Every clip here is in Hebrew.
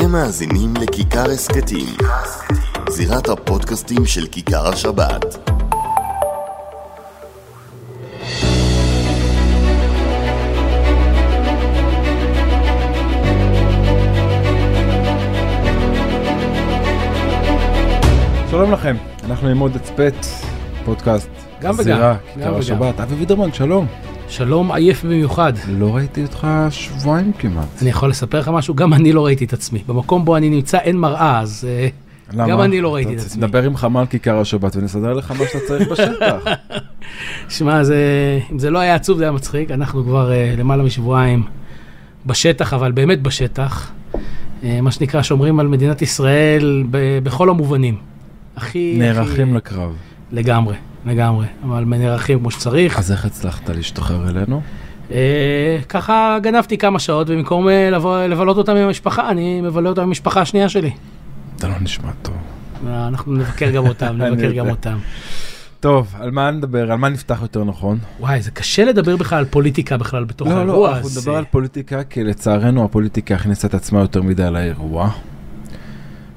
אתם מאזינים לכיכר הסכתים, זירת הפודקאסטים של כיכר השבת. שלום לכם, אנחנו עם עוד הצפת, פודקאסט, גם וגם, זירה, גם כיכר וגם. השבת. אבי וידרמן, שלום. שלום עייף במיוחד. לא ראיתי אותך שבועיים כמעט. אני יכול לספר לך משהו? גם אני לא ראיתי את עצמי. במקום בו אני נמצא אין מראה, אז אה, למה? גם אני לא ראיתי את עצמי. תדבר עם חמ"ל כיכר השבת ונסדר לך מה שאתה צריך בשטח. שמע, זה- אם זה לא היה עצוב זה היה מצחיק. אנחנו כבר אה, למעלה משבועיים בשטח, אבל באמת בשטח. אה, מה שנקרא, שומרים על מדינת ישראל ב- בכל המובנים. הכי... נערכים הכי- לקרב. לגמרי, לגמרי. אבל נערכים כמו שצריך. אז איך הצלחת להשתחרר אלינו? אה, ככה גנבתי כמה שעות, ובמקום אה, לבלות אותם עם המשפחה, אני מבלה אותם עם המשפחה השנייה שלי. אתה לא נשמע טוב. אנחנו נבקר גם אותם, נבקר גם. אותם. טוב, על מה נדבר? על מה נפתח יותר נכון? וואי, זה קשה לדבר בכלל על פוליטיקה בכלל בתוך לא, האירוע לא, אנחנו הזה. נדבר על פוליטיקה, כי לצערנו הפוליטיקה הכניסה את עצמה יותר מדי לאירוע.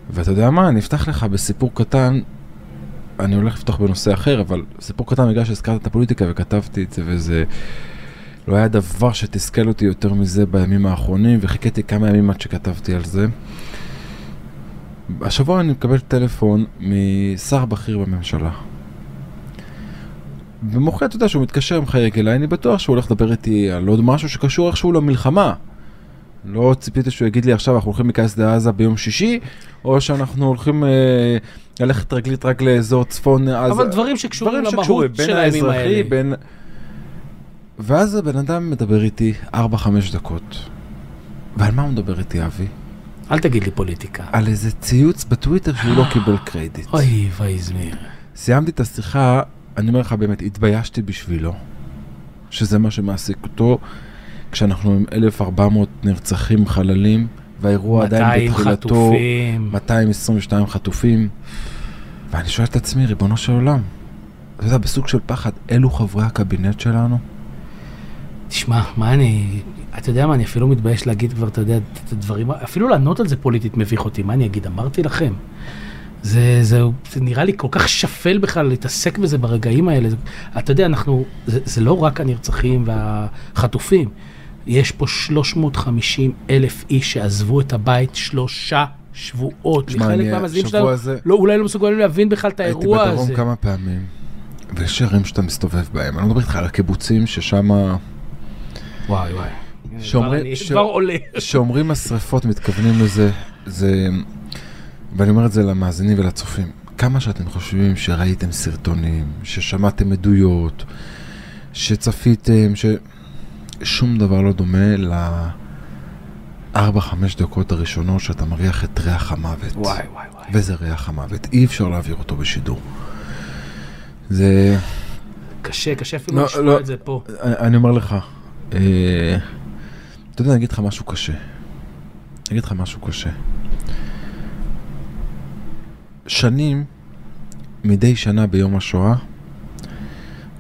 ואתה יודע מה, אני אפתח לך בסיפור קטן, אני הולך לפתוח בנושא אחר, אבל סיפור קטן בגלל שהזכרת את הפוליטיקה וכתבתי את זה, וזה לא היה דבר שתסכל אותי יותר מזה בימים האחרונים, וחיכיתי כמה ימים עד שכתבתי על זה. השבוע אני מקבל טלפון משר בכיר בממשלה. במוחי אתה יודע שהוא מתקשר מחייג אליי, אני בטוח שהוא הולך לדבר איתי על עוד משהו שקשור איכשהו למלחמה. לא ציפיתי שהוא יגיד לי עכשיו אנחנו הולכים להיכנס לעזה ביום שישי, או שאנחנו הולכים אה, ללכת רגלית רק לאזור צפון עזה. אבל דברים שקשורים דברים למהות של הימים האלה. בין... ואז הבן אדם מדבר איתי 4-5 דקות. ועל מה הוא מדבר איתי, אבי? אל תגיד לי פוליטיקה. על איזה ציוץ בטוויטר שהוא לא קיבל קרדיט. אוי ואי זמיר. סיימתי את השיחה, אני אומר לך באמת, התביישתי בשבילו, שזה מה שמעסיק אותו, כשאנחנו עם 1,400 נרצחים חללים, והאירוע עדיין 200 בתחילתו, חטופים. 222 חטופים, ואני שואל את עצמי, ריבונו של עולם, אתה יודע, בסוג של פחד, אלו חברי הקבינט שלנו? תשמע, מה אני... אתה יודע מה, אני אפילו מתבייש להגיד כבר, אתה יודע, את הדברים, אפילו לענות על זה פוליטית מביך אותי, מה אני אגיד, אמרתי לכם. זה, זה, זה נראה לי כל כך שפל בכלל להתעסק בזה ברגעים האלה. אתה יודע, אנחנו, זה, זה לא רק הנרצחים והחטופים, יש פה 350 אלף איש שעזבו את הבית שלושה שבועות. תשמע, אני מהמאזינים השבוע שלנו הזה- לא, אולי לא מסוגלים להבין בכלל את הייתי האירוע בדרום הזה. כמה פעמים, ויש ערים שאתה מסתובב בהם, אני לא מדבר איתך על הקיבוצים ששם... וואי וואי. שאומרים- ש-. כשאומרים השרפות מתכוונים לזה, זה... ואני אומר את זה למאזינים ולצופים. כמה שאתם חושבים שראיתם סרטונים, ששמעתם עדויות, שצפיתם, ש... שום דבר לא דומה לארבע-חמש דקות הראשונות שאתה מריח את ריח המוות. וואי וואי וואי. וזה ריח המוות, אי אפשר להעביר אותו בשידור. זה... קשה, קשה אפילו לא, לשמוע לא. את זה פה. אני אני אומר לך, אה, אתה יודע, אני אגיד לך משהו קשה. אני אגיד לך משהו קשה. שנים, מדי שנה ביום השואה,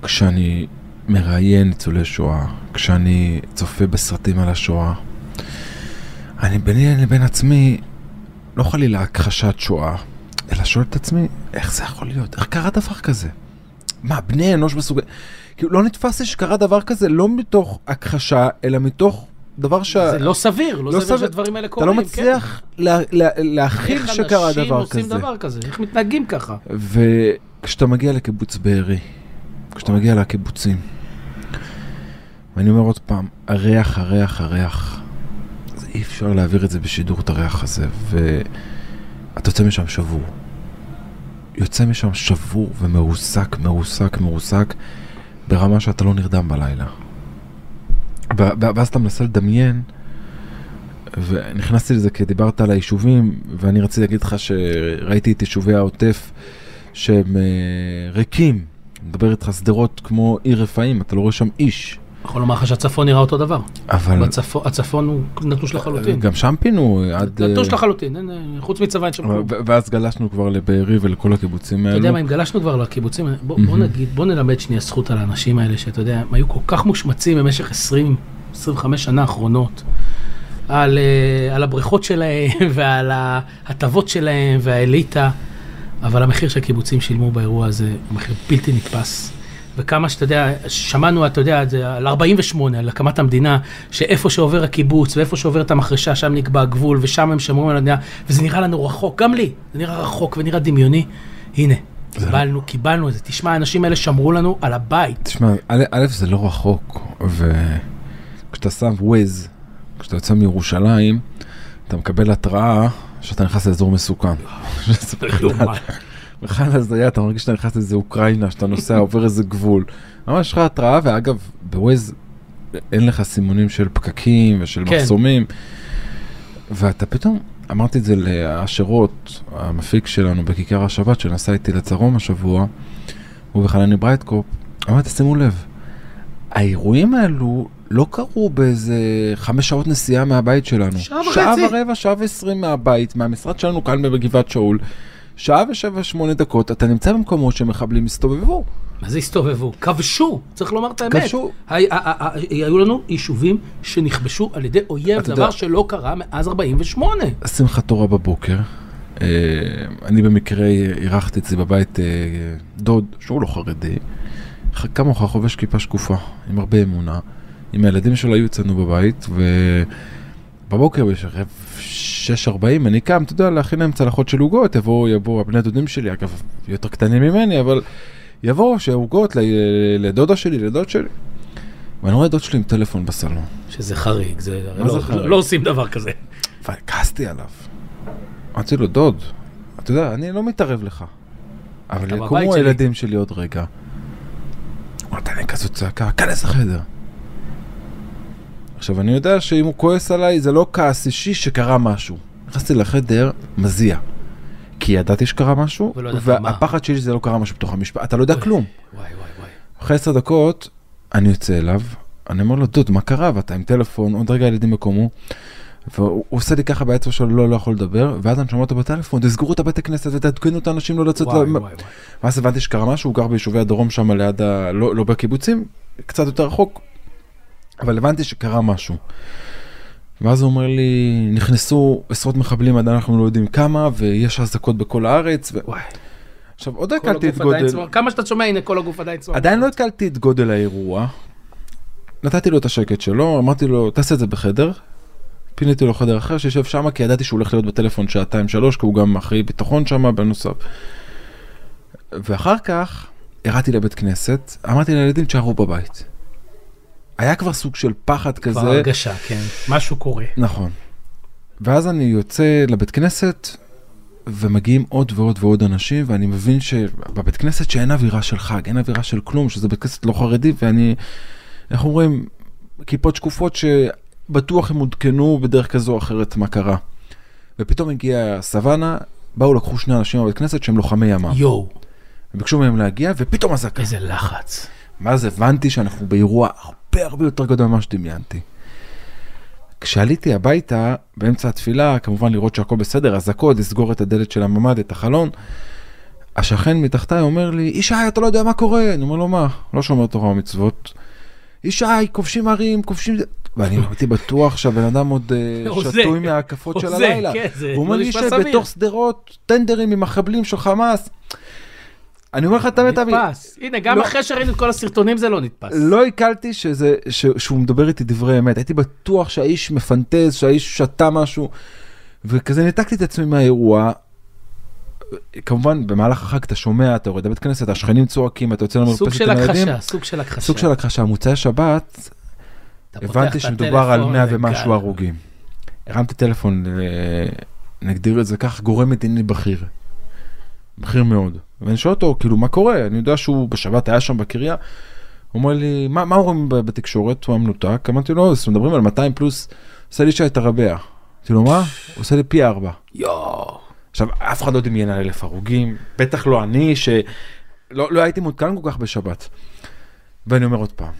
כשאני מראיין ניצולי שואה, כשאני צופה בסרטים על השואה, אני ביני לבין עצמי, לא חלילה הכחשת שואה, אלא שואל את עצמי, איך זה יכול להיות? איך קרה דבר כזה? מה, בני אנוש מסוגל... כאילו, לא נתפס לי שקרה דבר כזה, לא מתוך הכחשה, אלא מתוך דבר ש... זה לא סביר, לא לא סביר סביר. שהדברים האלה אתה קורים. לא מצליח לה, לה, להכיל איך שקרה אנשים דבר עושים כזה. דבר כזה? איך מתנהגים ככה? וכשאתה מגיע לקיבוץ בארי, כשאתה מגיע לקיבוצים, ואני אומר עוד פעם, הריח, הריח, הריח, אז אי אפשר להעביר את זה בשידור, את הריח הזה, ואתה יוצא משם שבור. יוצא משם שבור ומרוסק, מרוסק, מרוסק, ברמה שאתה לא נרדם בלילה. ואז אתה מנסה לדמיין, ונכנסתי לזה כי דיברת על היישובים, ואני רציתי להגיד לך שראיתי את יישובי העוטף שהם אה, ריקים. מדבר איתך שדרות כמו עיר רפאים, אתה לא רואה שם איש. יכול לומר לך שהצפון נראה אותו דבר. אבל בצפון, הצפון הוא נטוש לחלוטין. גם שם פינו עד... נטוש אה, לחלוטין, אין, אה, חוץ מצבא אין שם כלום. ואז גלשנו כבר לבארי ולכל הקיבוצים אתה האלו. יודע מה, אם גלשנו כבר לקיבוצים, בוא, בוא מהמם. נגיד, בוא נלמד שנייה זכות על האנשים האלה, שאתה יודע, הם היו כל כך מושמצים במשך 20, 25 שנה האחרונות. על, אה, על הבריכות שלהם ועל ההטבות שלהם והאליטה, אבל המחיר שהקיבוצים שילמו באירוע הזה הוא מחיר בלתי נתפס. וכמה שאתה יודע, שמענו, אתה יודע, על 48, על הקמת המדינה, שאיפה שעובר הקיבוץ ואיפה שעובר את המחרשה, שם נקבע הגבול, ושם הם שמרו על המדינה, וזה נראה לנו רחוק, גם לי, זה נראה רחוק ונראה דמיוני. הנה, קיבלנו, קיבלנו את זה. תשמע, האנשים האלה שמרו לנו על הבית. תשמע, א', א', זה לא רחוק, וכשאתה שם וויז, כשאתה יוצא מירושלים, אתה מקבל התראה שאתה נכנס לאזור מסוכן. בכלל- בכלל הזיה, אתה מרגיש שאתה נכנס לאיזה אוקראינה, שאתה נוסע, עובר איזה גבול. ממש יש לך התראה, ואגב, בוויז אין לך סימונים של פקקים ושל כן. מחסומים. ואתה פתאום, אמרתי את זה לאשר רוט, המפיק שלנו בכיכר השבת, שנסע איתי לדרום השבוע, הוא וחנני ברייטקופ, אמרתי, שימו לב, האירועים האלו לא קרו באיזה חמש שעות נסיעה מהבית שלנו. שעה שעה וחצי. ורבע, שעה ועשרים מהבית, מהמשרד שלנו כאן בגבעת שאול. שעה ושבע שמונה דקות, אתה נמצא במקומות שמחבלים הסתובבו. מה זה הסתובבו? כבשו, צריך לומר את האמת. כבשו. היו לנו יישובים שנכבשו על ידי אויב, דבר יודע- שלא קרה מאז 48. שמחת תורה בבוקר. אה, אני במקרה אירחתי אצלי בבית אה, דוד, שהוא לא חרדי, כמוך חובש כיפה שקופה, עם הרבה אמונה. עם הילדים שלו היו אצלנו בבית, ובבוקר בשערב 6.40 אני קם, אתה יודע, להכין להם צלחות של עוגות, יבואו, יבואו הבני דודים שלי, אגב, יותר קטנים ממני, אבל יבואו שעוגות לדודה שלי, לדוד שלי. ואני רואה דוד שלי עם טלפון בסלון. שזה חריג, זה מה זה לא- חריג? לא עושים דבר כזה. וכעסתי עליו. אמרתי לו, דוד, אתה יודע, אני לא מתערב לך. אבל יקומו שלי." הילדים שלי עוד רגע. הוא נתן לי כזאת צעקה, כנס לחדר. עכשיו, אני יודע שאם הוא כועס עליי, זה לא כעס אישי שקרה משהו. נכנסתי לחדר, מזיע. כי ידעתי שקרה משהו, ולא. והפחד שלי שזה לא קרה משהו בתוך המשפט. אתה לא יודע כלום. וואי וואי וואי. אחרי עשר דקות, אני יוצא אליו, אני אומר לו, דוד, מה קרה? ואתה עם טלפון, עוד רגע הילדים יקומו. והוא הוא עושה לי ככה באצבע שלו, לא, לא יכול לדבר, ואז אני שומע אותו בטלפון, תסגרו את הבית הכנסת ותעדכנו את האנשים לא לצאת. וואי ל- וואי וואי. ואז הבנתי שקרה משהו, הוא גר ביישובי הדרום שם ליד ה... לא, לא בקיבוצים, קצת יותר רחוק, אבל הבנתי שקרה משהו. ואז הוא אומר לי, נכנסו עשרות מחבלים, עדיין אנחנו לא יודעים כמה, ויש אזעקות בכל הארץ. ו... וואי. עכשיו, עוד הקלתי את גודל... צוואר. כמה שאתה שומע, הנה כל הגוף עדיין צוואר. עדיין לא הקלתי את גודל האירוע. נתתי לו את השקט שלו, אמרתי לו, תעשה את זה בחדר. פיניתי לו חדר אחר שישב שם, כי ידעתי שהוא הולך להיות בטלפון שעתיים שלוש, כי הוא גם אחראי ביטחון שם בנוסף. ואחר כך, ירדתי לבית כנסת, אמרתי לילדים, תשארו בבית. היה כבר סוג של פחד כבר כזה. הרגשה, כן. משהו קורה. נכון. ואז אני יוצא לבית כנסת, ומגיעים עוד ועוד ועוד אנשים, ואני מבין שבבית כנסת שאין אווירה של חג, אין אווירה של כלום, שזה בית כנסת לא חרדי, ואני, איך אומרים, כיפות שקופות שבטוח הם עודכנו בדרך כזו או אחרת מה קרה. ופתאום הגיעה סוואנה, באו לקחו שני אנשים בבית כנסת שהם לוחמי ימ"מ. יואו, הם ביקשו מהם להגיע, ופתאום אזעקה. איזה לחץ. ואז הבנתי שאנחנו באירוע הרבה הרבה יותר גדול ממה שדמיינתי. כשעליתי הביתה, באמצע התפילה, כמובן לראות שהכל בסדר, אזעקות, לסגור את הדלת של הממ"ד, את החלון, השכן מתחתיי אומר לי, ישי, אתה לא יודע מה קורה. אני אומר לו, מה? לא שומר תורה ומצוות. ישי, כובשים ערים, כובשים... ואני הייתי בטוח שהבן אדם עוד אה, שתוי מההקפות של הלילה. כן, הוא אומר לא לי. שבתוך שדרות, טנדרים עם מחבלים של חמאס. אני אומר לך את האמת, אבי, נתפס. הנה, גם לא- אחרי שראינו את כל הסרטונים זה לא נתפס. לא עיכלתי שזה, ש, שהוא מדבר איתי דברי אמת, הייתי בטוח שהאיש מפנטז, שהאיש שתה משהו, וכזה ניתקתי את עצמי מהאירוע. כמובן, במהלך החג אתה שומע, אתה יורד לבית כנסת, השכנים צועקים, אתה יוצא למרפסת של עם הילדים. הכחשה, סוג של הכחשה. סוג של הכחשה. מוצאי שבת, הבנתי שמדובר על הטלפון 100 וגל. ומשהו הרוגים. הרמתי טלפון, ל- נגדיר את זה כך, גורם מדיני בכיר. בכיר מאוד. ואני שואל אותו, כאילו, מה קורה? אני יודע שהוא בשבת היה שם בקריה. הוא אומר לי, מה, מה אומרים בתקשורת? הוא היה מנותק. אמרתי לו, אז מדברים על 200 פלוס, עושה לי שי תרבע. אמרתי לו, מה? הוא עושה לי פי ארבע. יואו. עכשיו, אף אחד לא דמיין על אלף הרוגים, בטח לא אני, שלא לא הייתי מעודכן כל כך בשבת. ואני אומר עוד פעם,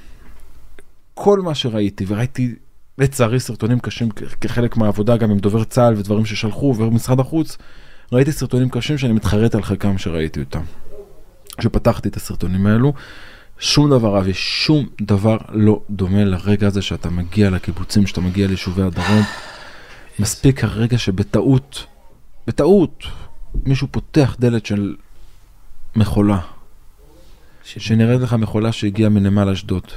כל מה שראיתי, וראיתי לצערי סרטונים קשים כחלק מהעבודה, גם עם דובר צה"ל ודברים ששלחו, ומשרד החוץ, ראיתי סרטונים קשים שאני מתחרט על חלקם שראיתי אותם. כשפתחתי את הסרטונים האלו, שום דבר, אבי, שום דבר לא דומה לרגע הזה שאתה מגיע לקיבוצים, שאתה מגיע ליישובי הדרום. מספיק הרגע שבטעות, בטעות, מישהו פותח דלת של מכולה, ש- שנראית לך מכולה שהגיעה מנמל אשדוד,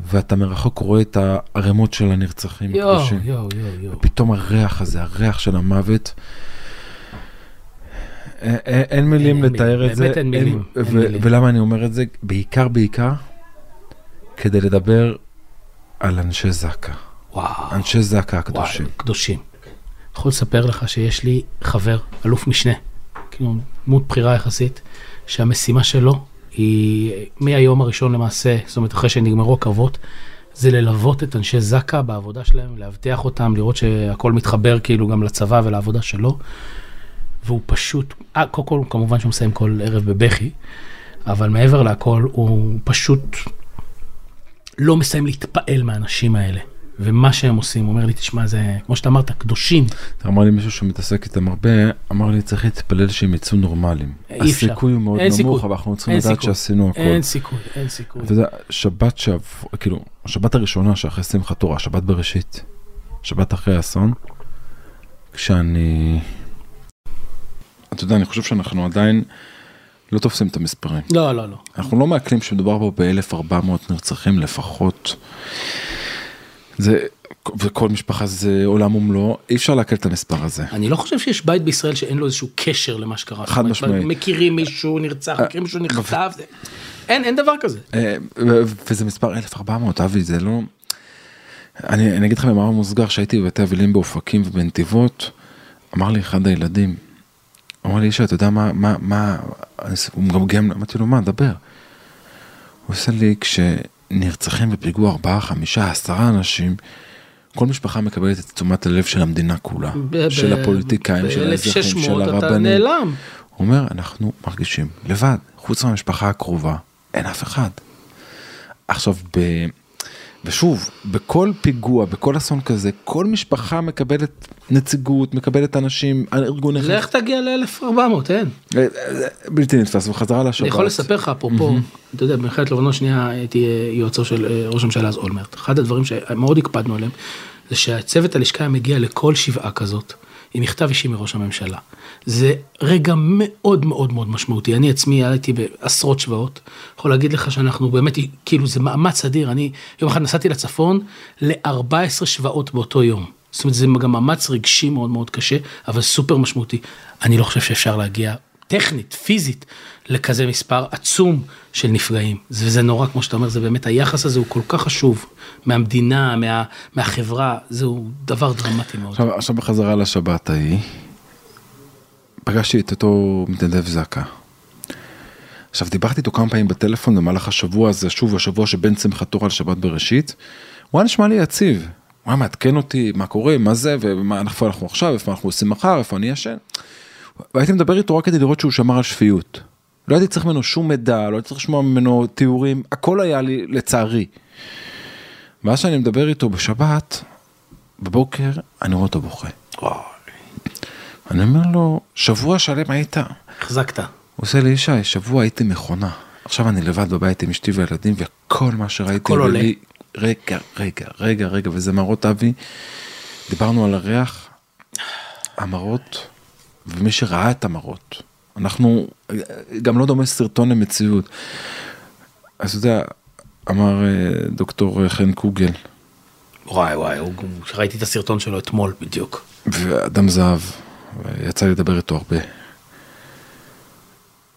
ואתה מרחוק רואה את הערימות של הנרצחים יואו. יואו, יואו, יואו. פתאום הריח הזה, הריח של המוות. אין מילים לתאר את זה. באמת אין מילים. ולמה אני אומר את זה? בעיקר, בעיקר, כדי לדבר על אנשי זק"א. וואו. אנשי זק"א הקדושים. וואי, קדושים. יכול לספר לך שיש לי חבר, אלוף משנה, כאילו דמות בכירה יחסית, שהמשימה שלו היא מהיום הראשון למעשה, זאת אומרת אחרי שנגמרו הקרבות, זה ללוות את אנשי זק"א בעבודה שלהם, לאבטח אותם, לראות שהכל מתחבר כאילו גם לצבא ולעבודה שלו. והוא פשוט, אה, קודם כל כמובן שהוא מסיים כל ערב בבכי, אבל מעבר להכל הוא פשוט לא מסיים להתפעל מהאנשים האלה. ומה שהם עושים, הוא אומר לי, תשמע, זה, כמו שאתה אמרת, קדושים. אמר לי מישהו שמתעסק איתם הרבה, אמר לי צריך להתפלל שהם יצאו נורמליים. אי אפשר. הסיכוי הוא מאוד נמוך, סיכוי. אבל אנחנו צריכים לדעת סיכוי. שעשינו הכל. אין סיכוי, אין סיכוי. אתה יודע, שבת שעבר, כאילו, השבת הראשונה שאחרי שמחת תורה, שבת בראשית, שבת אחרי האסון, כשאני... אתה יודע, אני חושב שאנחנו עדיין לא תופסים את המספרים. לא, לא, לא. אנחנו לא מעכלים שמדובר פה ב-1400 נרצחים לפחות. זה, וכל משפחה זה עולם ומלואו, אי אפשר לעכל את המספר הזה. אני לא חושב שיש בית בישראל שאין לו איזשהו קשר למה שקרה. חד משמעית. מכירים מישהו נרצח, מכירים מישהו נחטף. זה- אין, אין דבר כזה. אה, וזה מספר 1400, אבי, זה לא... אני, אני אגיד לך במאמר מוסגר, שהייתי בבתי אבלים באופקים ובנתיבות, אמר לי אחד הילדים, אמר לי, אישה, אתה יודע מה, מה, מה, הוא מגמגם, אמרתי לו, מה, דבר. הוא עושה לי, כשנרצחים בפיגוע ארבעה, חמישה, עשרה אנשים, כל משפחה מקבלת את תשומת הלב של המדינה כולה, ב- של ב- הפוליטיקאים, של האזרחים, של ב-1600 אתה הרבנים. נעלם. הוא אומר, אנחנו מרגישים לבד, חוץ מהמשפחה הקרובה, אין אף אחד. עכשיו, ב... ושוב, בכל פיגוע, בכל אסון כזה, כל משפחה מקבלת נציגות, מקבלת אנשים, ארגון אחד. לך תגיע ל-1400, אין. בלתי נתפס, וחזרה לשבת. אני יכול לספר לך, אפרופו, אתה יודע, במלחמת לבנון שנייה הייתי אה, יועצו של אה, ראש הממשלה אז אולמרט. אחד הדברים שמאוד הקפדנו עליהם, זה שהצוות הלשכה מגיע לכל שבעה כזאת, עם מכתב אישי מראש הממשלה. זה רגע מאוד מאוד מאוד משמעותי. אני עצמי הייתי בעשרות שבעות, יכול להגיד לך שאנחנו באמת, כאילו זה מאמץ אדיר. אני יום אחד נסעתי לצפון ל-14 שבעות באותו יום. זאת אומרת, זה גם מאמץ רגשי מאוד מאוד קשה, אבל סופר משמעותי. אני לא חושב שאפשר להגיע טכנית, פיזית, לכזה מספר עצום של נפגעים. וזה נורא, כמו שאתה אומר, זה באמת, היחס הזה הוא כל כך חשוב, מהמדינה, מה, מהחברה, זהו דבר דרמטי מאוד. עכשיו, עכשיו בחזרה לשבת ההיא, פגשתי את אותו מתנדב זק"א. עכשיו דיברתי איתו כמה פעמים בטלפון במהלך השבוע הזה, שוב השבוע שבין שמחת תורה לשבת בראשית, הוא היה נשמע לי יציב, הוא היה מעדכן אותי מה קורה, מה זה, ומה איפה אנחנו עכשיו, איפה אנחנו עושים מחר, איפה אני ישן. והייתי מדבר איתו רק כדי לראות שהוא שמר על שפיות. לא הייתי צריך ממנו שום מידע, לא הייתי צריך לשמוע ממנו תיאורים, הכל היה לי לצערי. ואז שאני מדבר איתו בשבת, בבוקר אני רואה אותו בוכה. אני אומר לו, שבוע שלם היית. הוא החזקת. עושה לי, ישי, שבוע הייתי מכונה. עכשיו אני לבד בבית עם אשתי וילדים, וכל מה שראיתי... הכל עולה. רגע, רגע, רגע, רגע, וזה מראות אבי. דיברנו על הריח, המראות, ומי שראה את המראות. אנחנו, גם לא דומה סרטון למציאות. אז אתה יודע, אמר אה, דוקטור חן קוגל, וואי וואי, הוא- ראיתי את הסרטון שלו אתמול בדיוק. ואדם זהב, ויצא לי לדבר איתו הרבה.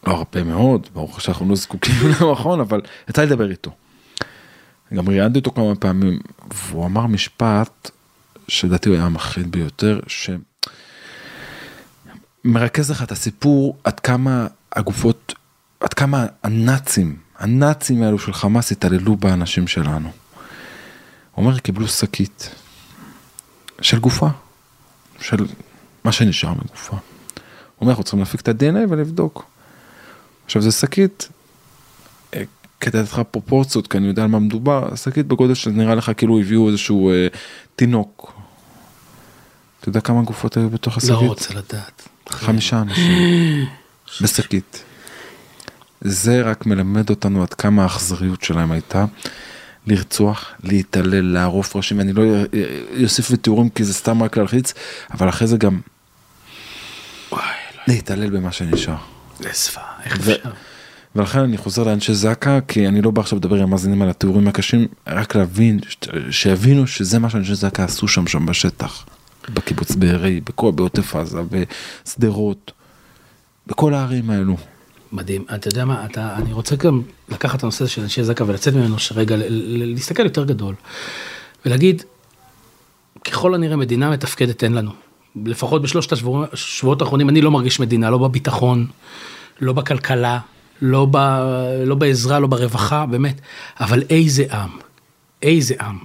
לא הרבה מאוד, ברור שאנחנו לא זקוקים למכון, אבל יצא לי לדבר איתו. גם ראיינתי אותו כמה פעמים, והוא אמר משפט שלדעתי הוא היה המחריד ביותר, שמרכז לך את הסיפור עד כמה הגופות, עד כמה הנאצים, הנאצים האלו של חמאס התעללו באנשים שלנו. הוא אומר, קיבלו שקית של גופה, של מה שנשאר מגופה. הוא אומר, אנחנו צריכים להפיק את ה-DNA ולבדוק. עכשיו זה שקית, כדי לתת לך פרופורציות, כי אני יודע על מה מדובר, שקית בגודל שנראה לך כאילו הביאו איזשהו אה, תינוק. אתה יודע כמה גופות היו בתוך השקית? לא רוצה לדעת. חמישה אנשים בשקית. זה רק מלמד אותנו עד כמה האכזריות שלהם הייתה. לרצוח, להתעלל, לערוף ראשים, ואני לא אוסיף בתיאורים כי זה סתם רק להלחיץ, אבל אחרי זה גם להתעלל במה שנשאר. זוועה, איך אפשר? ולכן אני חוזר לאנשי זק"א, כי אני לא בא עכשיו לדבר עם המאזינים על התיאורים הקשים, רק להבין, שיבינו שזה מה שאנשי זק"א עשו שם שם בשטח. בקיבוץ בארי, בעוטף עזה, בשדרות, בכל הערים האלו. מדהים. אתה יודע מה, אתה, אני רוצה גם לקחת את הנושא של אנשי זק"א ולצאת ממנו שרגע, להסתכל יותר גדול. ולהגיד, ככל הנראה מדינה מתפקדת אין לנו. לפחות בשלושת השבוע- השבועות האחרונים אני לא מרגיש מדינה, לא בביטחון, לא בכלכלה, לא, ב, לא בעזרה, לא ברווחה, באמת. אבל איזה עם, איזה עם.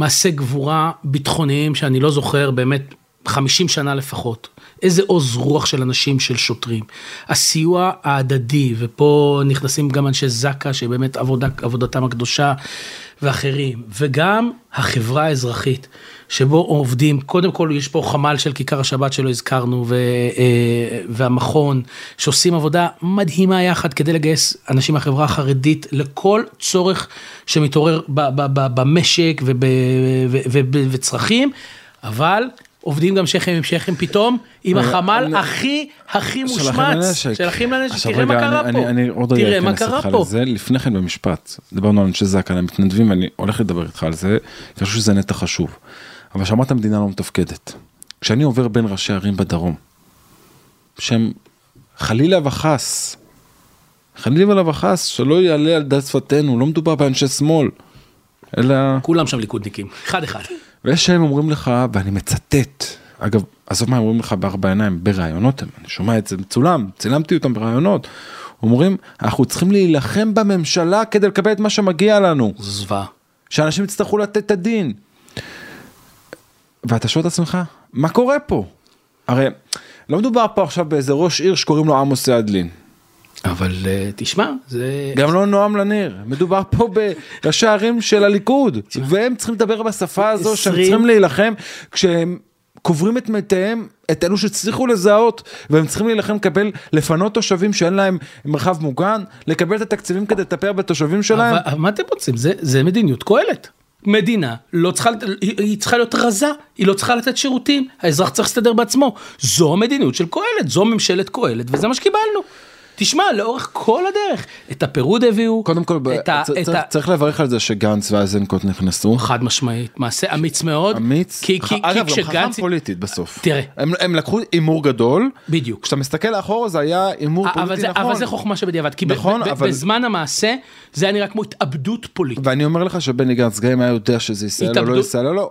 מעשי גבורה ביטחוניים שאני לא זוכר באמת 50 שנה לפחות. איזה עוז רוח של אנשים, של שוטרים. הסיוע ההדדי, ופה נכנסים גם אנשי זק"א, שבאמת עבודה, עבודתם הקדושה, ואחרים, וגם החברה האזרחית, שבו עובדים, קודם כל יש פה חמ"ל של כיכר השבת שלא הזכרנו, ו, אה, והמכון, שעושים עבודה מדהימה יחד כדי לגייס אנשים מהחברה החרדית לכל צורך שמתעורר ב, ב, ב, במשק וב, ו, ו, ו, וצרכים, אבל עובדים גם שכם עם שכם פתאום, עם רגע, החמ"ל הכי הכי מושמץ. של אחים לנשק, תראה מה קרה פה, אני, עוד תראה מה קרה פה. לזה, לפני כן במשפט, דיברנו על אנשי זק"א, על המתנדבים, ואני הולך לדבר איתך על זה, כי אני חושב שזה נטע חשוב. אבל שאמרת המדינה לא מתפקדת. כשאני עובר בין ראשי ערים בדרום, שהם חלילה וחס, חלילה וחס, שלא יעלה על דעת שפתנו, לא מדובר באנשי שמאל, אלא... כולם שם ליכודניקים, אחד אחד. ויש שהם אומרים לך, ואני מצטט, אגב, עזוב מה הם אומרים לך בארבע עיניים, בראיונות, אני שומע את זה מצולם, צילמתי אותם בראיונות, אומרים, אנחנו צריכים להילחם בממשלה כדי לקבל את מה שמגיע לנו, זו זוועה. שאנשים יצטרכו לתת את הדין. ואתה שואל את עצמך, מה קורה פה? הרי לא מדובר פה עכשיו באיזה ראש עיר שקוראים לו עמוס ידלין. אבל אה, תשמע, זה... גם לא נועם לניר, מדובר פה בראשי ערים של הליכוד, והם צריכים לדבר בשפה הזו שהם עשרים- צריכים להילחם כשהם קוברים את מתיהם, את אלו שהצליחו לזהות, והם צריכים להילחם לקבל, לפנות תושבים שאין להם מרחב מוגן, לקבל את התקציבים כדי לטפל בתושבים שלהם. אבל, אבל מה אתם רוצים? זה, זה מדיניות קהלת. מדינה לא צריכה, היא צריכה להיות רזה, היא לא צריכה לתת שירותים, האזרח צריך להסתדר בעצמו. זו המדיניות של קהלת, זו ממשלת קהלת, וזה מה שקיבלנו. תשמע, לאורך כל הדרך, את הפירוד הביאו, קודם כל, את ה, צ- את צריך- ה... צריך לברך על זה שגנץ ואיזנקוט נכנסו. חד משמעית, מעשה אמיץ מאוד. אמיץ, כי, כי, אגב, כי גם חכם כשגנץ... פוליטית בסוף. תראה. הם, הם לקחו הימור גדול, בדיוק. כשאתה מסתכל לאחורה זה היה הימור אבל פוליטי זה, נכון. אבל זה חוכמה שבדיעבד, כי ב- נכון, ב- אבל- בזמן המעשה זה היה נראה כמו התאבדות פוליטית. ואני אומר לך שבני גנץ גם אם היה יודע שזה ישראל או לא ישראל או לא.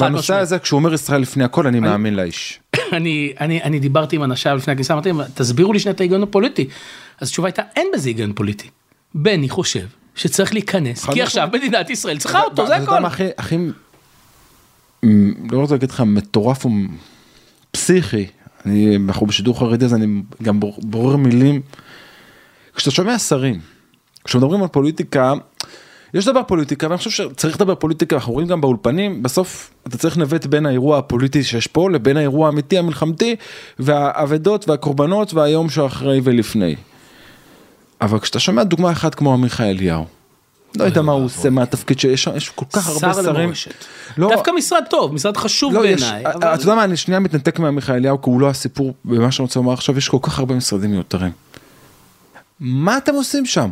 בנושא. הזה כשהוא אומר ישראל לפני הכל אני מאמין לאיש. אני, אני, אני דיברתי עם אנשיו לפני הכניסה, אמרתי להם, תסבירו לי שנייה את ההיגיון הפוליטי. אז התשובה הייתה, אין בזה היגיון פוליטי. בני חושב שצריך להיכנס, כי. עכשיו מדינת ישראל צריכה אותו, זה הכל. הכי, לא רוצה להגיד לך מטורף או פסיכי, אני, אנחנו בשידור חרדי אז אני גם בור- בורר מילים. כשאתה שומע שרים, כשמדברים על פוליטיקה, יש דבר פוליטיקה ואני חושב שצריך לדבר פוליטיקה, אנחנו רואים גם באולפנים, בסוף אתה צריך לנווט בין האירוע הפוליטי שיש פה לבין האירוע האמיתי המלחמתי והאבדות והקורבנות והיום שאחרי ולפני. אבל כשאתה שומע דוגמה אחת כמו עמיחי אליהו, לא יודע מה הוא עושה מהתפקיד שיש שם, יש כל כך הרבה שר שרים. לא, דווקא משרד טוב, משרד חשוב לא, בעיניי. אתה אבל- יודע מה, אני שנייה מתנתק מעמיחי אליהו, כי הוא לא הסיפור במה שאני רוצה לומר עכשיו, יש כל כך הרבה משרדים מיותרים. מה אתם עושים שם?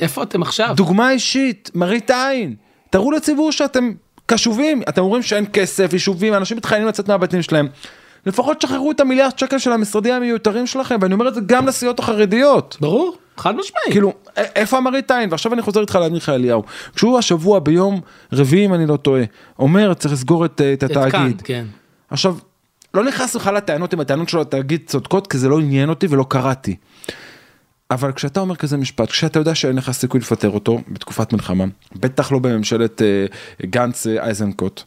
איפה אתם עכשיו? דוגמה אישית, מראית עין. תראו לציבור שאתם קשובים, אתם אומרים שאין כסף, יישובים, אנשים מתחיינים לצאת מהבתים שלהם. לפחות שחררו את המיליארד שקל של המשרדים המיותרים שלכם, ואני אומר את זה גם לסיעות החרדיות. ברור, חד משמעית. כאילו, א- איפה המראית עין? ועכשיו אני חוזר איתך לעמיחי אליהו. כשהוא השבוע ביום רביעי, אם אני לא טועה, אומר צריך לסגור את, את את כאן, התאגיד. כן. עכשיו, לא נכנס בכלל לטענות אם הטענות של התאגיד צודקות, כי זה לא עניין אותי ולא קראתי. אבל כשאתה אומר כזה משפט, כשאתה יודע שאין לך סיכוי לפטר אותו בתקופת מלחמה, בטח לא בממשלת אה, גנץ אה, אייזנקוט,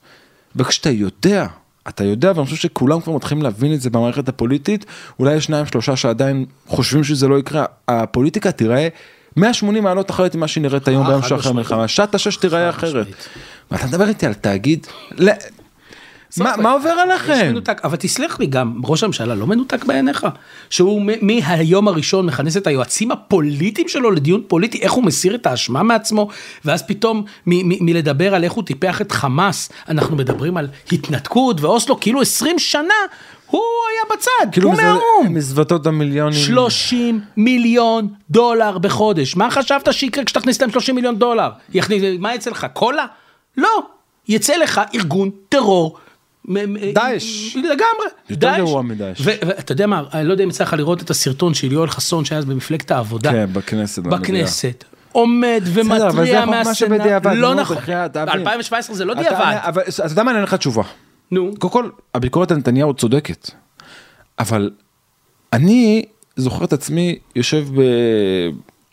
וכשאתה יודע, אתה יודע, ואני חושב שכולם כבר מתחילים להבין את זה במערכת הפוליטית, אולי יש שניים שלושה שעדיין חושבים שזה לא יקרה, הפוליטיקה תיראה 180 מעלות אחרת ממה שהיא נראית היום אה, ביום שאחרי. המלחמה, שעת השש תיראה אחרת. ואתה מדבר איתי על תאגיד, מה- מה עובר עליכם? מנותק, אבל תסלח לי גם, ראש הממשלה לא מנותק בעיניך? שהוא מהיום הראשון מכנס את היועצים הפוליטיים שלו לדיון פוליטי, איך הוא מסיר את האשמה מעצמו, ואז פתאום מלדבר על איך הוא טיפח את חמאס, אנחנו מדברים על התנתקות ואוסלו, כאילו 20 שנה הוא היה בצד, כאילו הוא מזו- מהאו"ם. מזוודות המיליונים. 30 מיליון דולר בחודש. מה חשבת שיקרה כשתכניס להם 30 מיליון דולר? יכניס, מה יצא לך? קולה? לא. יצא לך ארגון טרור. דאעש. לגמרי. יותר. גרוע מדאעש. ו- ואתה יודע מה, אני לא יודע אם יצא לך לראות את הסרטון של יואל חסון שהיה אז במפלגת העבודה. כן, בכנסת. בכנסת. עומד אבל זה ומתריע מהסנאט. שבדיעבד, לא נכון. בחייאת, אבי. ב-2017 זה לא דיעבד. אבל אתה יודע מה, אני אענה לך תשובה. נו. קודם כל, הביקורת על נתניהו צודקת, אבל אני זוכר את עצמי יושב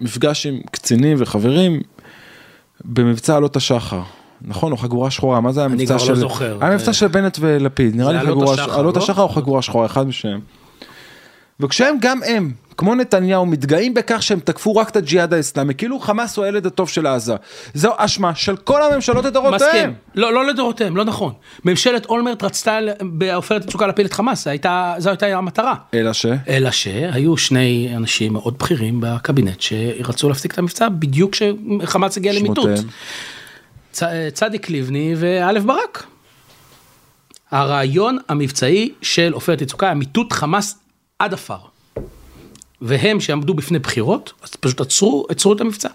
במפגש עם קצינים וחברים במבצע עלות השחר. נכון, או חגורה שחורה, מה זה היה אני המבצע כבר של... לא זוכר. היה מבצע של בנט ולפיד, נראה לי חגורה... השחר, עלות לא? השחר או חגורה שחורה, אחד משניהם. וכשהם, גם הם, כמו נתניהו, מתגאים בכך שהם תקפו רק את הג'יהאד האסלאמי, כאילו חמאס הוא הילד הטוב של עזה. זו אשמה של כל הממשלות לדורותיהם. מסכים. לא, לא לדורותיהם, לא נכון. ממשלת אולמרט רצתה בעופרת יצוקה להפיל את חמאס, זו הייתה, זו הייתה המטרה. אלא ש... אלא שהיו שני אנשים מאוד בכירים בקבינט שרצו להפסיק את המבצע בדיוק כשחמאס הגיע למיטוט. שמותיהם. צ- צדיק לבני וא' ברק. הרעיון המבצעי של עופרת יצוקה היה מיטוט חמאס עד עפר. והם שעמדו בפני בחירות, אז פשוט עצרו, עצרו את המבצע.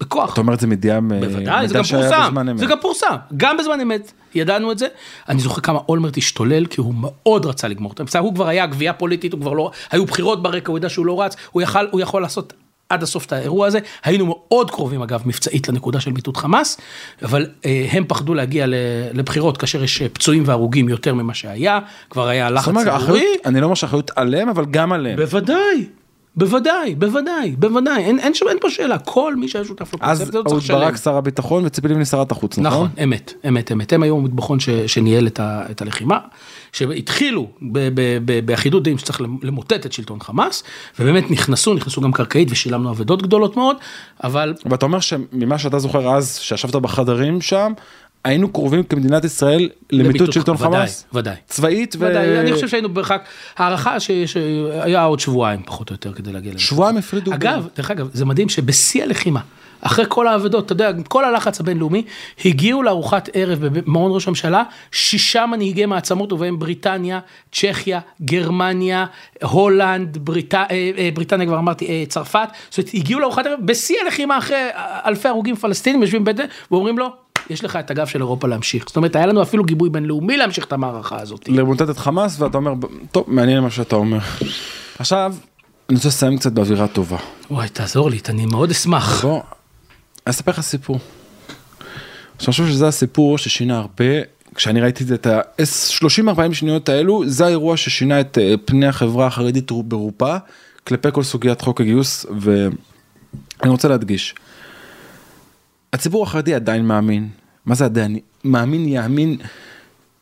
בכוח. אתה אומר את זה מידיעה, בוודאי, זה גם פורסם. זה גם פורסם, גם בזמן אמת, ידענו את זה. אני זוכר כמה אולמרט השתולל, כי הוא מאוד רצה לגמור את המבצע, הוא כבר היה גבייה פוליטית, הוא כבר לא, היו בחירות ברקע, הוא ידע שהוא לא רץ, הוא יכל, הוא יכול לעשות עד הסוף את האירוע הזה. היינו מאוד קרובים אגב מבצעית לנקודה של מיטוט חמאס, אבל אה, הם פחדו להגיע לבחירות כאשר יש אה, פצועים והרוגים יותר ממה שהיה, כבר היה לחץ ציבורי. אני לא אומר שהאחריות עליהם, אבל גם עליהם. בוודאי. בוודאי, בוודאי, בוודאי, אין, אין, שם- אין פה שאלה, כל מי שהיה שותף אז לקונספט הזה אהוד צריך לשלם. ברק שר הביטחון וציפי לבני שרת החוץ, נכון? נכון, אמת, אמת, אמת. הם היו המטבחון ש- שניהל את, ה, את הלחימה, שהתחילו באחידות דעים שצריך למוטט את שלטון חמאס, ובאמת נכנסו, נכנסו גם קרקעית ושילמנו אבדות גדולות מאוד, אבל ואתה אומר שממה שאתה זוכר אז, שישבת בחדרים שם, היינו קרובים כמדינת ישראל למיטוט שלטון ודאי, חמאס? ודאי. צבאית ו... ודאי, אני חושב שהיינו במרחק, הערכה שהיה עוד שבועיים פחות או יותר כדי להגיע לזה. שבועיים הפרידו אגב, דרך אגב, זה מדהים שבשיא הלחימה, אחרי כל האבדות, אתה יודע, כל הלחץ הבינלאומי, הגיעו לארוחת ערב במעון ראש הממשלה, שישה מנהיגי מעצמות, ובהם בריטניה, צ'כיה, גרמניה, הולנד, בריט... אה, אה, בריטניה כבר אמרתי, אה, צרפת, זאת אומרת, הגיעו לארוחת ערב בשיא הלחימה אחרי אלפי הרוגים פלסטינים, יושבים בבית, ואומרים לו, יש לך את הגב של אירופה להמשיך. זאת אומרת, היה לנו אפילו גיבוי בינלאומי להמשיך את המערכה הזאת. למוטט את חמאס, ואתה אומר, טוב, מעניין מה שאתה אומר. עכשיו, אני רוצה לסיים קצת באווירה טובה. וואי, תעזור לי, אני מאוד אשמח. בוא, אני אספר לך סיפור. אני חושב שזה הסיפור ששינה הרבה, כשאני ראיתי את ה-30-40 שניות האלו, זה האירוע ששינה את אה, פני החברה החרדית ברובה, כלפי כל סוגיית חוק הגיוס, ואני רוצה להדגיש, הציבור החרדי עדיין מאמין, מה זה עדיין? מאמין, יאמין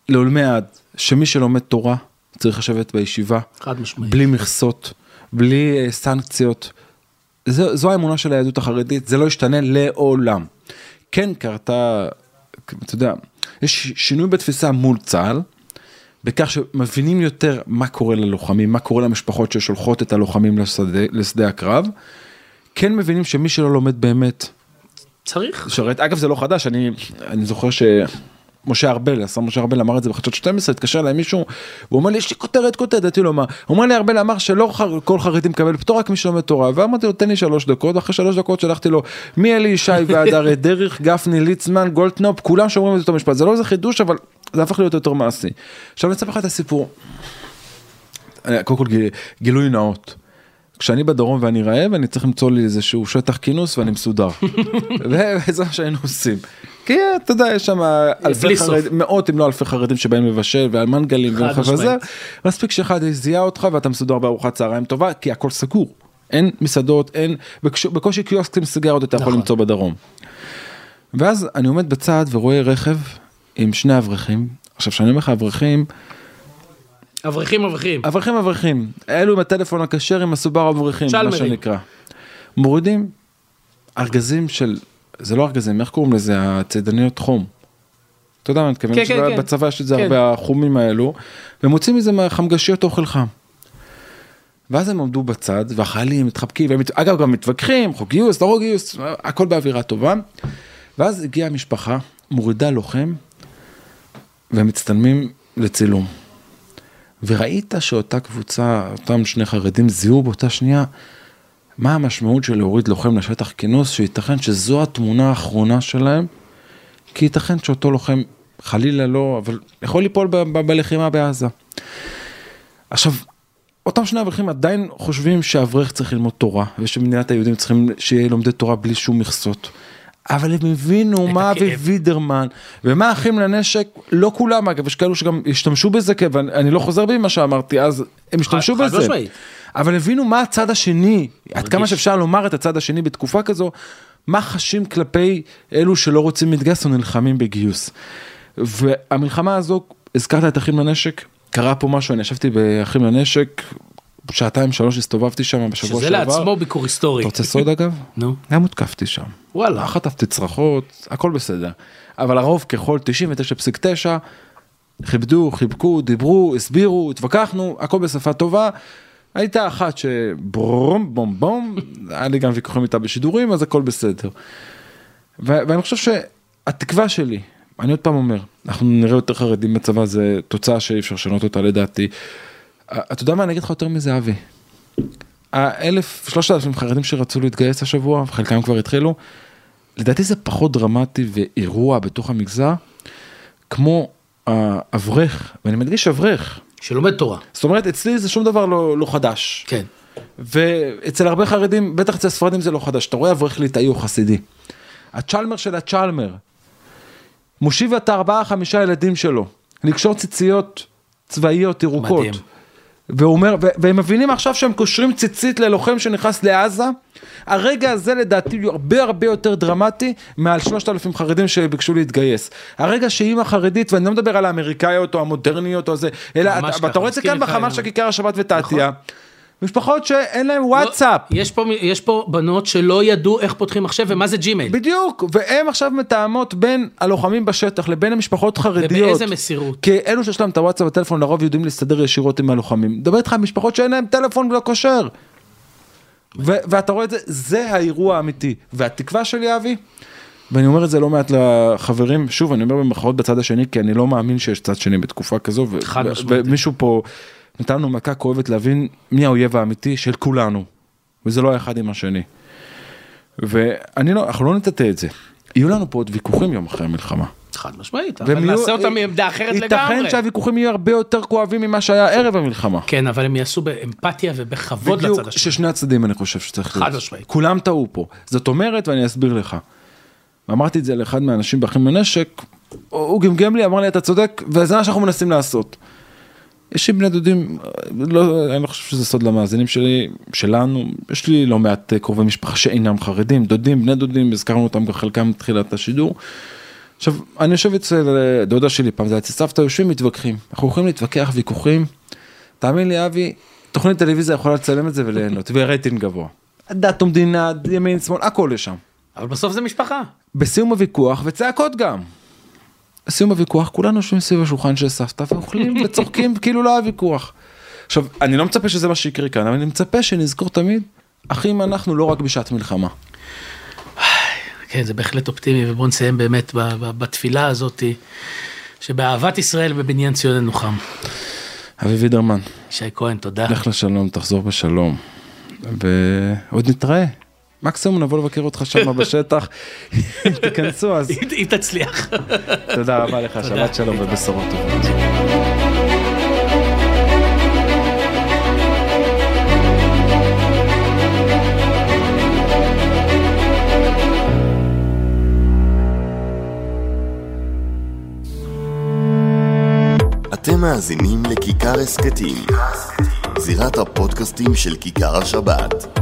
לעולמי עד, שמי שלומד תורה צריך לשבת בישיבה, חד משמעית. בלי מכסות, בלי אה, סנקציות. זו, זו האמונה של היהדות החרדית, זה לא ישתנה לעולם. כן קרתה, אתה יודע, יש שינוי בתפיסה מול צה"ל, בכך שמבינים יותר מה קורה ללוחמים, מה קורה למשפחות ששולחות את הלוחמים לשדה, לשדה הקרב. כן מבינים שמי שלא לומד באמת, צריך. שרת, אגב זה לא חדש, אני, אני זוכר ש... משה ארבל, השר משה ארבל אמר את זה בחדשות 12, התקשר אליי מישהו, הוא אומר לי, יש לי כותרת, כותרת, אמרתי לו מה, הוא אומר לי, ארבל אמר שלא כל חרדי מקבל פטור, רק מי שלומד תורה, ואמרתי לו, תן לי שלוש דקות, אחרי שלוש דקות שלחתי לו, מאלי ישי ועד אריה דרך, גפני, ליצמן, גולדקנופ, כולם שאומרים את אותו משפט, זה לא איזה חידוש, אבל זה הפך להיות יותר מעשי. עכשיו אני אספר לך את הסיפור. קודם כל גיל- גילוי נאות. כשאני בדרום ואני רעב אני צריך למצוא לי איזשהו שטח כינוס ואני מסודר. וזה מה שהיינו עושים. כי אתה יודע יש שם אלפי. חרדים, מאות אם לא אלפי חרדים שבאים לבשל ועל מנגלים. משמעית. מספיק שאחד זיהה אותך ואתה מסודר בארוחת צהריים טובה כי הכל סגור. אין מסעדות אין בקש- בקושי קיוסקים סיגרות אתה יכול נכון. למצוא בדרום. ואז אני עומד בצד ורואה רכב עם שני אברכים. עכשיו כשאני אומר לך אברכים אברכים אברכים. אברכים אברכים, אלו עם הטלפון הכשר עם הסובר אברכים, מה. שנקרא. מורידים ארגזים של, זה לא ארגזים, איך קוראים לזה? הצידניות חום. אתה יודע מה אני מתכוון, כן, כן, כן. בצבא יש את זה כן. הרבה, החומים האלו, ומוצאים מזה חמגשיות אוכל חם. ואז הם עמדו בצד, והחיילים מתחבקים, והם, אגב גם מתווכחים, חוק גיוס, לא חוק גיוס, הכל באווירה טובה. ואז הגיעה המשפחה, מורידה לוחם, והם מצטלמים לצילום. וראית שאותה קבוצה, אותם שני חרדים זיהו באותה שנייה מה המשמעות של להוריד לוחם לשטח כינוס, שייתכן שזו התמונה האחרונה שלהם, כי ייתכן שאותו לוחם חלילה לא, אבל יכול ליפול ב- ב- בלחימה בעזה. עכשיו, אותם שני אברכים עדיין חושבים שאברך צריך ללמוד תורה, ושמדינת היהודים צריכים שיהיה לומדי תורה בלי שום מכסות. אבל הם הבינו מה. אבי וידרמן ומה אחים לנשק, לא כולם אגב, יש כאלו שגם השתמשו בזה, כי- ואני אני לא חוזר בי ממה שאמרתי אז, הם השתמשו חד בזה. אבל הבינו מה הצד השני, עד מרגיש. כמה שאפשר לומר את הצד השני בתקופה כזו, מה חשים כלפי אלו שלא רוצים להתגייס או נלחמים בגיוס. והמלחמה הזו, הזכרת את אחים לנשק, קרה פה משהו, אני ישבתי באחים לנשק, שעתיים שלוש הסתובבתי שם בשבוע שזה שעבר. לעצמו ביקור היסטורי. אתה רוצה סוד אגב? נו, גם הותקפתי שם. וואלה. חטפתי צרחות, הכל בסדר. אבל הרוב ככל 99.9 כיבדו, חיבקו, דיברו, הסבירו, התווכחנו, הכל בשפה טובה. הייתה אחת שברום בום בום, היה לי גם ויכוחים איתה בשידורים, אז הכל בסדר. ואני חושב שהתקווה שלי, אני עוד פעם אומר, אנחנו נראה יותר חרדים בצבא, זה תוצאה שאי אפשר לשנות אותה לדעתי. אתה יודע מה, אני אגיד לך יותר מזה, אבי. האלף, שלושת אלפים חרדים שרצו להתגייס השבוע, חלקם כבר התחילו, לדעתי זה פחות דרמטי ואירוע בתוך המגזר, כמו האברך, ואני מדגיש אברך. שלומד תורה. זאת אומרת, אצלי זה שום דבר לא, לא חדש. כן. ואצל הרבה חרדים, בטח אצל ספרדים זה לא חדש, אתה רואה אברך ליטאי או חסידי. הצ'למר של הצ'למר, מושיב את הארבעה חמישה ילדים שלו, לקשור ציציות צבאיות ירוקות. מדהים. והוא אומר, והם מבינים עכשיו שהם קושרים ציצית ללוחם שנכנס לעזה, הרגע הזה לדעתי הוא הרבה הרבה יותר דרמטי מעל שלושת אלפים חרדים שביקשו להתגייס. הרגע שאימא חרדית, ואני לא מדבר על האמריקאיות או המודרניות או זה, אלא אתה, רואה את זה כאן בחמ"ל של כיכר השבת ותעתיה. נכון. משפחות שאין להם וואטסאפ. לא, יש פה, יש פה בנות שלא ידעו איך פותחים מחשב ומה זה ג'ימייל. בדיוק, והם עכשיו מתאמות בין הלוחמים בשטח לבין המשפחות חרדיות. ובאיזה מסירות. כי אלו שיש להם את הוואטסאפ בטלפון לרוב יודעים להסתדר ישירות עם הלוחמים. מדבר איתך על משפחות שאין להם טלפון ולא כשר. ו- ואתה רואה את זה, זה האירוע האמיתי. והתקווה שלי אבי, ואני אומר את זה לא מעט לחברים, שוב אני אומר במרכאות בצד השני, כי אני לא מאמין שיש צד שני בתקופה כזו, חד משמעית. ומישהו פה נתן לנו מכה כואבת להבין מי האויב האמיתי של כולנו, וזה לא האחד עם השני. ואני לא, אנחנו לא נטאטא את זה. יהיו לנו פה עוד ויכוחים יום אחרי המלחמה. חד משמעית, אבל נעשה אותם מעמדה אחרת לגמרי. ייתכן שהוויכוחים יהיו הרבה יותר כואבים ממה שהיה ערב המלחמה. כן, אבל הם יעשו באמפתיה ובכבוד לצד השני. ששני הצדדים אני חושב שצריך חד להיות. משמעית. כולם טעו פה. זאת אומרת, ואני אסביר לך. ואמרתי את זה לאחד מהאנשים באחים לנשק, הוא גמגם לי, אמר לי אתה צודק, וזה מה שאנחנו מנסים לעשות. יש לי בני דודים, לא, אני לא חושב שזה סוד למאזינים שלי, שלנו, יש לי לא מעט אה, קרובי משפחה שאינם חרדים, דודים, בני דודים, הזכרנו אותם גם חלקם מתחילת השידור. עכשיו, אני יושב אצל אה, דודה שלי, פעם זה היה אצל סבתא, יושבים מתווכחים. אנחנו יכולים להתווכח ויכוחים. תאמין לי, אבי, תוכנית טלוויזיה יכולה לצלם את זה וליהנות, ורייטינג גבוה. דת ומדינה, ימין, שמאל, הכל יש שם. אבל בסוף זה משפחה. בסיום הוויכוח, וצעקות גם. בסיום הוויכוח, כולנו יושבים סביב השולחן של סבתא ואוכלים וצוחקים כאילו לא היה ויכוח. עכשיו, אני לא מצפה שזה מה שיקרה כאן, אבל אני מצפה שנזכור תמיד, אחים אנחנו לא רק בשעת מלחמה. כן, זה בהחלט אופטימי, ובואו נסיים באמת בתפילה הזאת, שבאהבת ישראל ובבניין ציוננו חם. אבי וידרמן, ישי כהן, תודה. לך לשלום, תחזור בשלום. ועוד נתראה. מקסימום נבוא לבקר אותך שם בשטח, אם תיכנסו אז. אם תצליח. תודה רבה לך. שבת שלום ובשורות טובות. אתם מאזינים לכיכר הסכתים, זירת הפודקאסטים של כיכר השבת.